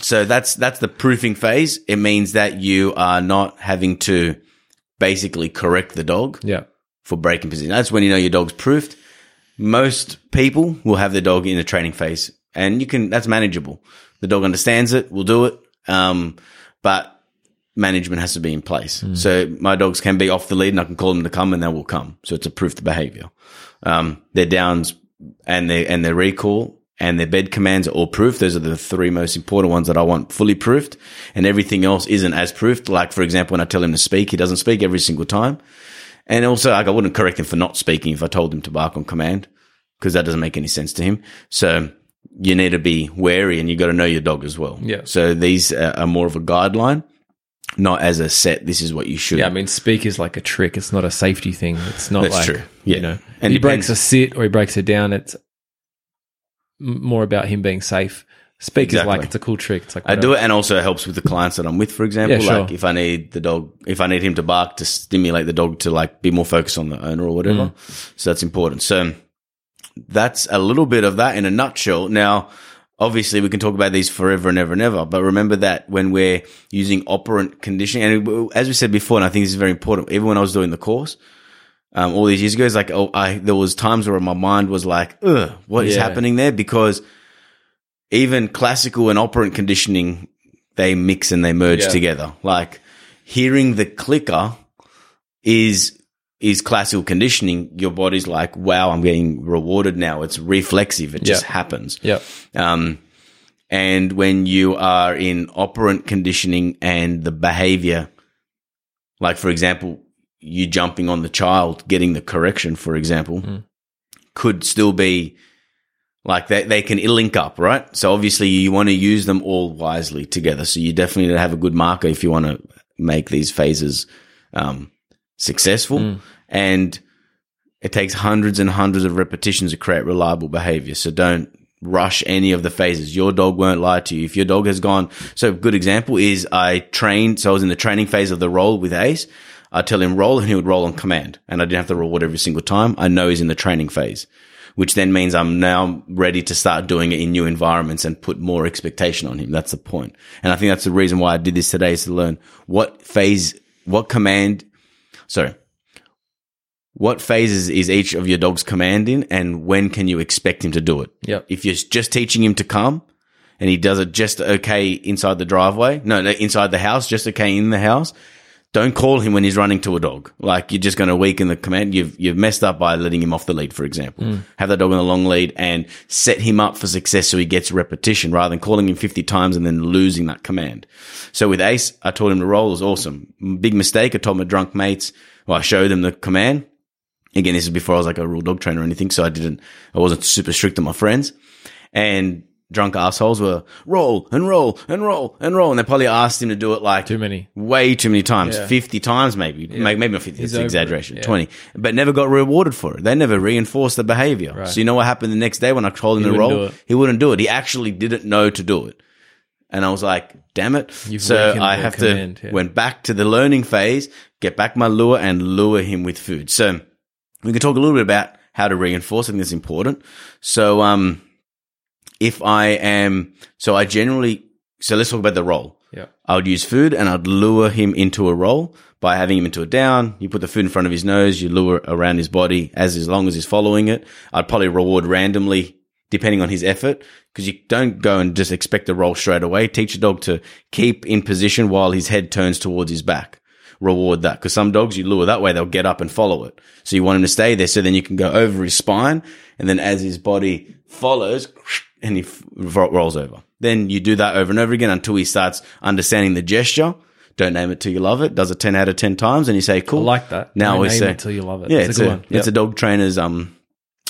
So that's that's the proofing phase. It means that you are not having to basically correct the dog
Yeah.
for breaking position. That's when you know your dog's proofed. Most people will have their dog in a training phase and you can that's manageable. The dog understands it, will do it, Um, but management has to be in place. So my dogs can be off the lead and I can call them to come and they will come. So it's a proof of behavior. Um, their downs and their, and their recall and their bed commands are all proof. Those are the three most important ones that I want fully proofed and everything else isn't as proofed. Like, for example, when I tell him to speak, he doesn't speak every single time. And also, like, I wouldn't correct him for not speaking if I told him to bark on command because that doesn't make any sense to him. So you need to be wary and you've got to know your dog as well.
Yeah.
So these are more of a guideline, not as a set. This is what you should.
Yeah, I mean, speak is like a trick. It's not a safety thing. It's not
That's
like
true. Yeah.
you know,
And
he breaks a sit or he breaks it down. It's more about him being safe. Speak
Exactly.
is like it's a cool trick. It's like
I do it, and also it helps with the clients that I'm with. For example,
Yeah, sure.
like if I need the dog, if I need him to bark to stimulate the dog to like be more focused on the owner or whatever.
Mm.
So that's important. So that's a little bit of that in a nutshell. Now, obviously, we can talk about these forever and ever and ever, but remember that when we're using operant conditioning, and as we said before, and I think this is very important, even when I was doing the course. Um, all these years ago, it's like, oh, I, there was times where my mind was like, ugh, what is
Yeah.
happening there? Because even classical and operant conditioning, they mix and they merge
Yeah.
together. Like hearing the clicker is, is classical conditioning. Your body's like, wow, I'm getting rewarded now. It's reflexive. It just happens.
Yep.
Um, and when you are in operant conditioning and the behavior, like for example, you jumping on the child, getting the correction, for example, could still be like they, they can link up, right? So obviously you want to use them all wisely together. So you definitely have a good marker if you want to make these phases, um, successful. Mm. And it takes hundreds and hundreds of repetitions to create reliable behavior. So don't rush any of the phases. Your dog won't lie to you. If your dog has gone, so a good example is I trained, so I was in the training phase of the roll with Ace. I tell him roll and he would roll on command and I didn't have to reward every single time. I know he's in the training phase, which then means I'm now ready to start doing it in new environments and put more expectation on him. That's the point. And I think that's the reason why I did this today is to learn what phase, what command, sorry, what phases is each of your dog's command in and when can you expect him to do it?
Yep.
If you're just teaching him to come and he does it just okay inside the driveway, no, no, inside the house, just okay in the house, don't call him when he's running to a dog. Like you're just going to weaken the command. You've, you've messed up by letting him off the lead, for example. Hmm. Have that dog on the long lead and set him up for success so he gets repetition rather than calling him 50 times and then losing that command. So with Ace, I taught him to roll. It was awesome. Big mistake. I told my drunk mates, well, I showed them the command. Again, this is before I was like a real dog trainer or anything. So I didn't, I wasn't super strict on my friends and drunk assholes were roll and roll and roll and roll. And they probably asked him to do it like
Too many.
way too many times,
Yeah.
50 times maybe, maybe, maybe not 50,
He's
it's exaggeration,
yeah.
20, but never got rewarded for it. They never reinforced the behavior. So you know what happened the next day when I told him to roll? He wouldn't do it. He actually didn't know to do it. And I was like, damn it.
You've
so I have
command,
to,
yeah.
went back to the learning phase, get back my lure and lure him with food. So we can talk a little bit about how to reinforce. I think that's important. So, um, if I am, so I generally, so let's talk about the roll.
Yeah.
I would use food and I'd lure him into a roll by having him into a down. You put the food in front of his nose, you lure around his body as, as long as he's following it. I'd probably reward randomly depending on his effort because you don't go and just expect the roll straight away. Teach a dog to keep in position while his head turns towards his back. Reward that because some dogs you lure that way, they'll get up and follow it. So you want him to stay there so then you can go over his spine and then as his body follows and he f- rolls over. Then you do that over and over again until he starts understanding the gesture. Don't name it till you love it. Does it 10 out of 10 times and you say, cool.
I like that.
Now
Don't
we
name
say,
it till you love it.
yeah,
It's
it's,
a one.
it's a dog trainer's, um,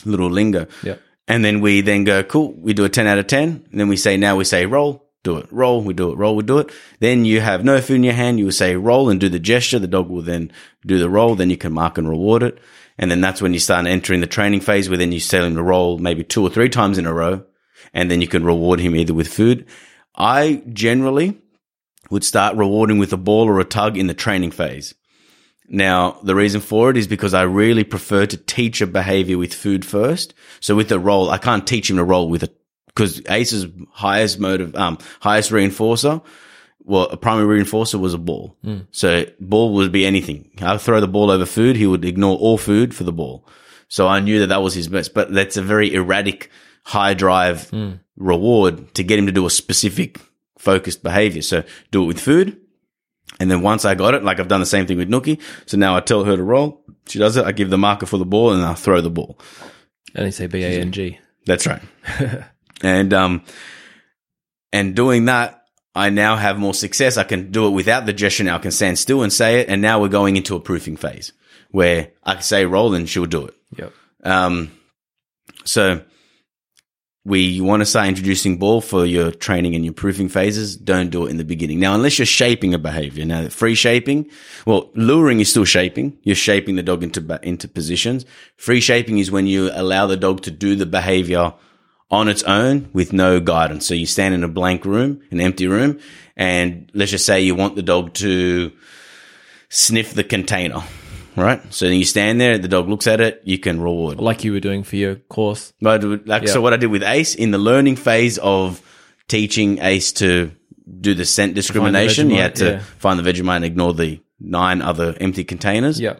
little lingo.
Yep.
And then we then go, cool, we do a 10 out of 10. And then we say, now we say roll, do it, roll, we do it, roll, we do it. Then you have no food in your hand. You will say roll and do the gesture. The dog will then do the roll. Then you can mark and reward it. And then that's when you start entering the training phase where then you tell him to roll maybe two or three times in a row. And then you can reward him either with food. I generally would start rewarding with a ball or a tug in the training phase. Now, the reason for it is because I really prefer to teach a behavior with food first. So with the roll, I can't teach him to roll with a, because Ace's highest motive, um, highest reinforcer, well, a primary reinforcer was a ball. So ball would be anything. I'll throw the ball over food. He would ignore all food for the ball. So I knew that that was his best, but that's a very erratic high drive reward to get him to do a specific focused behavior. So do it with food. And then once I got it, like I've done the same thing with Nookie. So now I tell her to roll. She does it. I give the marker for the ball and I throw the ball.
And only say B A N G.
That's right. and um, and doing that, I now have more success. I can do it without the gesture. Now I can stand still and say it. And now we're going into a proofing phase where I can say roll and she'll do it.
Yep.
Um, so we want to start introducing ball for your training and your proofing phases. Don't do it in the beginning. Now, unless you're shaping a behavior. Now, free shaping, well, luring is still shaping. You're shaping the dog into, into positions. Free shaping is when you allow the dog to do the behavior on its own with no guidance. So you stand in a blank room, an empty room, and let's just say you want the dog to sniff the container right? So then you stand there, the dog looks at it, you can reward.
Like you were doing for your course.
But like,
Yeah.
so what I did with Ace in the learning phase of teaching Ace to do the scent discrimination, he had to
yeah.
find the Vegemite and ignore the nine other empty containers.
Yeah.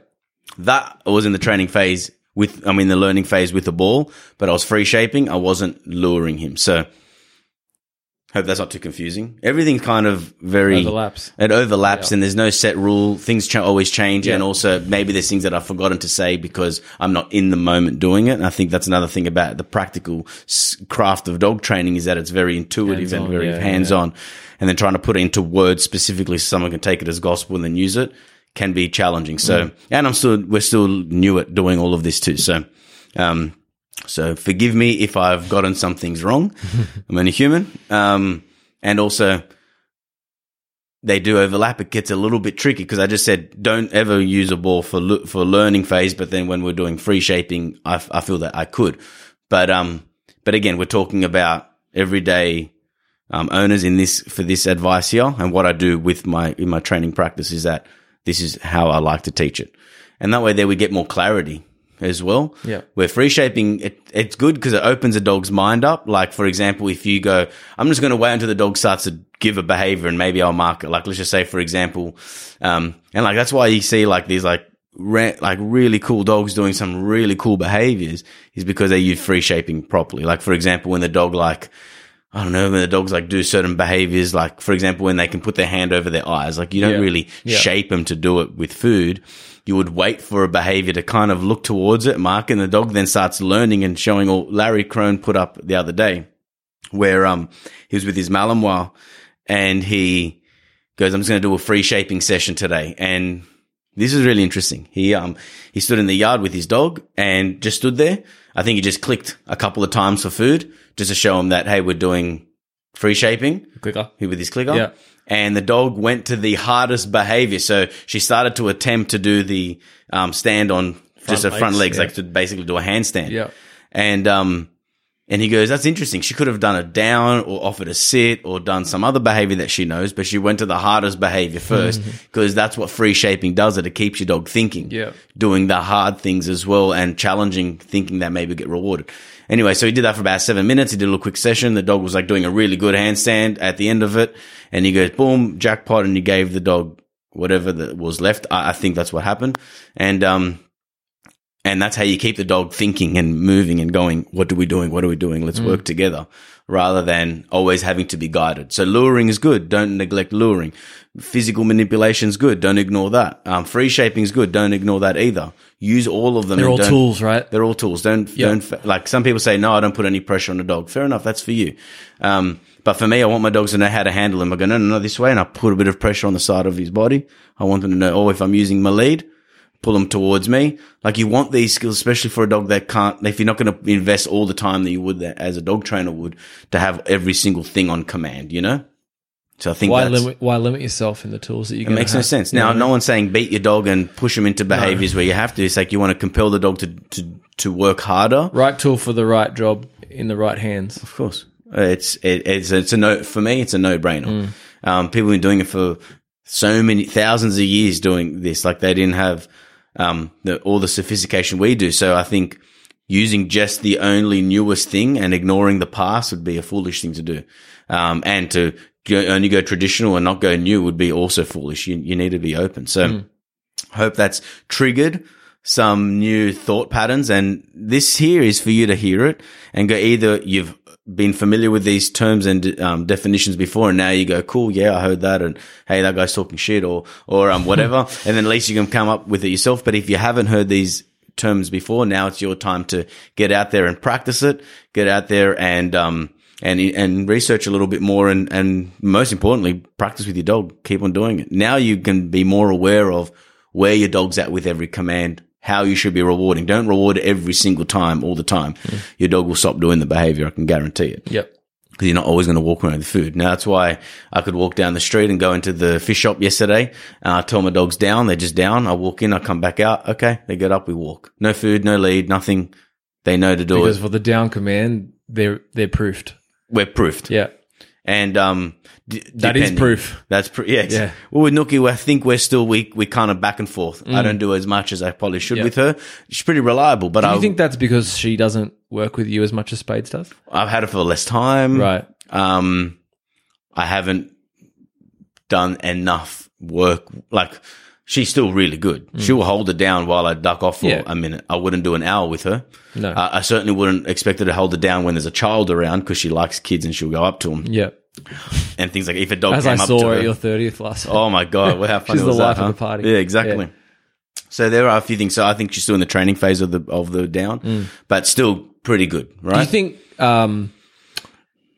That was in the training phase with, I mean, the learning phase with the ball, but I was free shaping. I wasn't luring him. So hope that's not too confusing. Everything's kind of very
Overlaps.
It overlaps,
Yeah.
and there's no set rule. Things ch- always change, and also maybe there's things that I've forgotten to say because I'm not in the moment doing it. And I think that's another thing about the practical s- craft of dog training is that it's very intuitive and
Hands-on,
very
yeah,
hands on. And then trying to put it into words specifically so someone can take it as gospel and then use it can be challenging. So, and I'm still, we're still new at doing all of this too. So, um, so forgive me if I've gotten some things wrong. I'm only human. Um, and also they do overlap. It gets a little bit tricky because I just said don't ever use a ball for le- for learning phase. But then when we're doing free shaping, I, f- I feel that I could. But um, but again, we're talking about everyday um, owners in this for this advice here, and what I do with my in my training practice is that this is how I like to teach it, and that way there we get more clarity as well.
Yeah.
Where free shaping, it, it's good because it opens a dog's mind up. Like, for example, if you go, I'm just going to wait until the dog starts to give a behavior and maybe I'll mark it. Like, let's just say, for example, um, and like, that's why you see like these like, re- like really cool dogs doing some really cool behaviors is because they use free shaping properly. Like, for example, when the dog like, I don't know, when the dogs like do certain behaviors, like for example, when they can put their hand over their eyes, like you don't
Yeah.
really
Yeah.
shape them to do it with food. You would wait for a behavior to kind of look towards it, mark, and the dog then starts learning and showing all Larry Krohn put up the other day where, um, he was with his Malinois and he goes, I'm just going to do a free shaping session today. And this is really interesting. He, um, he stood in the yard with his dog and just stood there. I think he just clicked a couple of times for food just to show him that, hey, we're doing free shaping
Clicker.
he with his clicker.
Yeah.
And the dog went to the hardest behavior. So she started to attempt to do the um, stand on just her front
legs, yeah.
like to basically do a handstand.
Yeah.
And um, and he goes, that's interesting. She could have done a down or offered a sit or done some other behavior that she knows, but she went to the hardest behavior first because that's what free shaping does. It it keeps your dog thinking,
Yeah.
doing the hard things as well and challenging thinking that maybe get rewarded. Anyway, so he did that for about seven minutes. He did a little quick session. The dog was like doing a really good handstand at the end of it. And he goes, boom, jackpot. And he gave the dog whatever that was left. I, I think that's what happened. And, um, and that's how you keep the dog thinking and moving and going, what are we doing? What are we doing? Let's work together rather than always having to be guided. So luring is good. Don't neglect luring. Physical manipulation is good. Don't ignore that. Um, free shaping is good. Don't ignore that either. Use all of them.
They're all tools, right?
They're all tools. Don't,
Yeah.
don't, like some people say, no, I don't put any pressure on the dog. Fair enough. That's for you. Um, but for me, I want my dogs to know how to handle him. I go, no, no, no, this way. And I put a bit of pressure on the side of his body. I want them to know, oh, if I'm using my lead, pull them towards me. Like you want these skills, especially for a dog that can't, if you're not going to invest all the time that you would that as a dog trainer would to have every single thing on command, you know? So I think
Why
that's,
limit? Why limit yourself in the tools that you
it makes no sense. Now, no one's saying beat your dog and push him into behaviors where you have to. It's like you want to compel the dog to, to, to work harder.
Right tool for the right job in the right hands.
Of course, Uh, it's it, it's it's a no for me. It's a no brainer. Um, people have been doing it for so many thousands of years doing this. Like they didn't have um, the, all the sophistication we do. So I think using just the only newest thing and ignoring the past would be a foolish thing to do. Um, and to go, only go traditional and not go new would be also foolish. You, you need to be open. So hope that's triggered some new thought patterns. And this here is for you to hear it and go either you've been familiar with these terms and um, definitions before, and now you go, cool, yeah, I heard that, and hey, that guy's talking shit, or or um, whatever, and then at least you can come up with it yourself. But if you haven't heard these terms before, now it's your time to get out there and practice it, get out there and um and and research a little bit more, and and most importantly, practice with your dog. Keep on doing it. Now you can be more aware of where your dog's at with every command how you should be rewarding. Don't reward every single time, all the time. Mm. Your dog will stop doing the behavior. I can guarantee it.
Yep.
Because you're not always going to walk around with food. Now that's why I could walk down the street and go into the fish shop yesterday. And I tell my dogs down. They're just down. I walk in. I come back out. Okay. They get up. We walk. No food, no lead, nothing. They know to do
Because
it.
for the down command, they're they're proofed.
We're proofed.
Yeah.
And, um, d-
That is proof.
That's proof. Yeah.
Yeah.
Well, with Nookie, I think we're still, we, we kind of back and forth. I don't do as much as I probably should
Mm. Yeah.
with her. She's pretty reliable, but
Do
I,
you think that's because she doesn't work with you as much as Spades does?
I've had her for less time.
Right.
Um, I haven't done enough work. Like she's still really good. She'll hold it down while I duck off for
Mm. Yeah.
a minute. I wouldn't do an hour with her.
No.
Uh, I certainly wouldn't expect her to hold it down when there's a child around because she likes kids and she'll go up to them
Yeah.
and things like if a dog
As I
up
saw
to her.
at your 30th last
Oh my god! Well, how funny
She's
was
the
that?
life of
huh?
the party.
Yeah, exactly.
Yeah.
So there are a few things. So I think she's still in the training phase of the of the down, but still pretty good,
Mm. Do
right?
you think, um,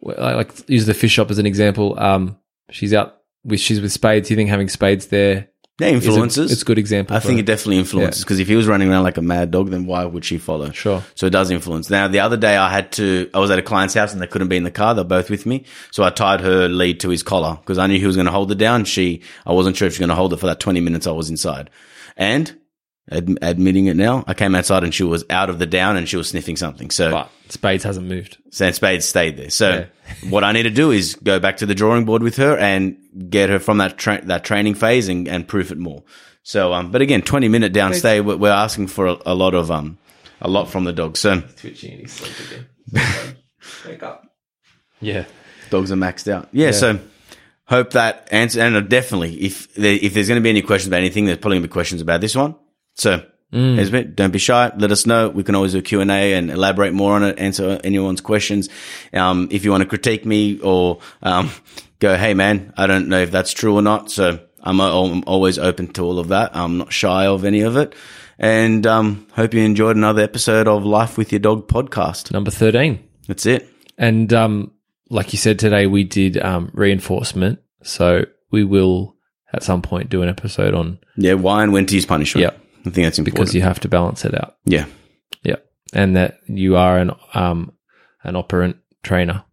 like use the fish shop as an example. Um, she's out with, she's with Spades. Do you think having Spades there
yeah,
is a-
influences.
it's a good example.
I think
her?
it definitely influences because if he was running around like a mad dog, then why would she follow?
Sure.
So it does influence. Now, the other day I had to, I was at a client's house and they couldn't be in the car. They're both with me. So I tied her lead to his collar because I knew he was going to hold it down. She, I wasn't sure if she was going to hold it for that 20 minutes I was inside. And ad- admitting it now, I came outside and she was out of the down and she was sniffing something. So
But Spades hasn't moved.
Sam Spade stayed there. So what I need to do is go back to the drawing board with her and get her from that tra- that training phase and, and proof it more. So, um, but again, 20 minute down stay, we're, we're asking for a, a lot of, um, a lot from the dog. So
Twitching and he's asleep again. Wake up. Yeah.
dogs are maxed out. Yeah. So hope that answer, and definitely if there, if there's going to be any questions about anything, there's probably going to be questions about this one. So, Esme, don't be shy. Let us know. We can always do Q and A and elaborate more on it, answer anyone's questions. Um, if you want to critique me or um, go, hey man, I don't know if that's true or not. So I'm, I'm always open to all of that. I'm not shy of any of it. And um, hope you enjoyed another episode of Life with Your Dog podcast.
Number 13.
That's it.
And um, like you said today, we did um, reinforcement. So we will at some point do an episode on
Yeah, why and when to use punishment.
Yeah.
I think that's important.
because you have to balance it out.
yeah.
Yeah. And that you are an um an operant trainer.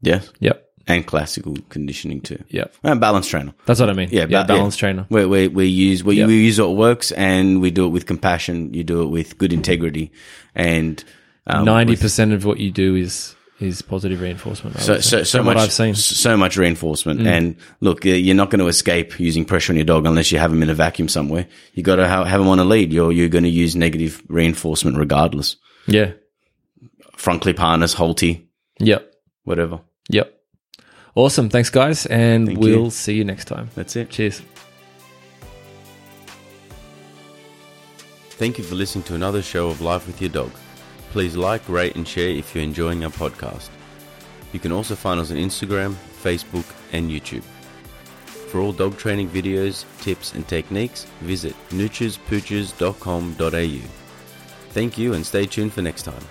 Yes.
Yep.
And classical conditioning too.
Yep.
And balance trainer.
That's what I mean.
Yeah,
Yeah. balance
yeah.
trainer.
We, we, we use we,
Yeah.
we use what works and we do it with compassion. You do it with good integrity and um,
Ninety
with-
percent of what you do is is positive reinforcement.
So so so much
I've seen. Mm.
so much reinforcement. And look, uh, you're not going to escape using pressure on your dog unless you have him in a vacuum somewhere. You got to have, have him on a lead. You're you're going to use negative reinforcement regardless.
Yeah.
Front clip harness, Halti,
Yep.
whatever.
Yep. Awesome. Thanks, guys, and
Thank
we'll
you.
see you next time.
That's it.
Cheers.
Thank you for listening to another show of Life with Your Dog. Please like, rate, and share if you're enjoying our podcast. You can also find us on Instagram, Facebook, and YouTube. For all dog training videos, tips, and techniques, visit noochespooches.com.au. Thank you and stay tuned for next time.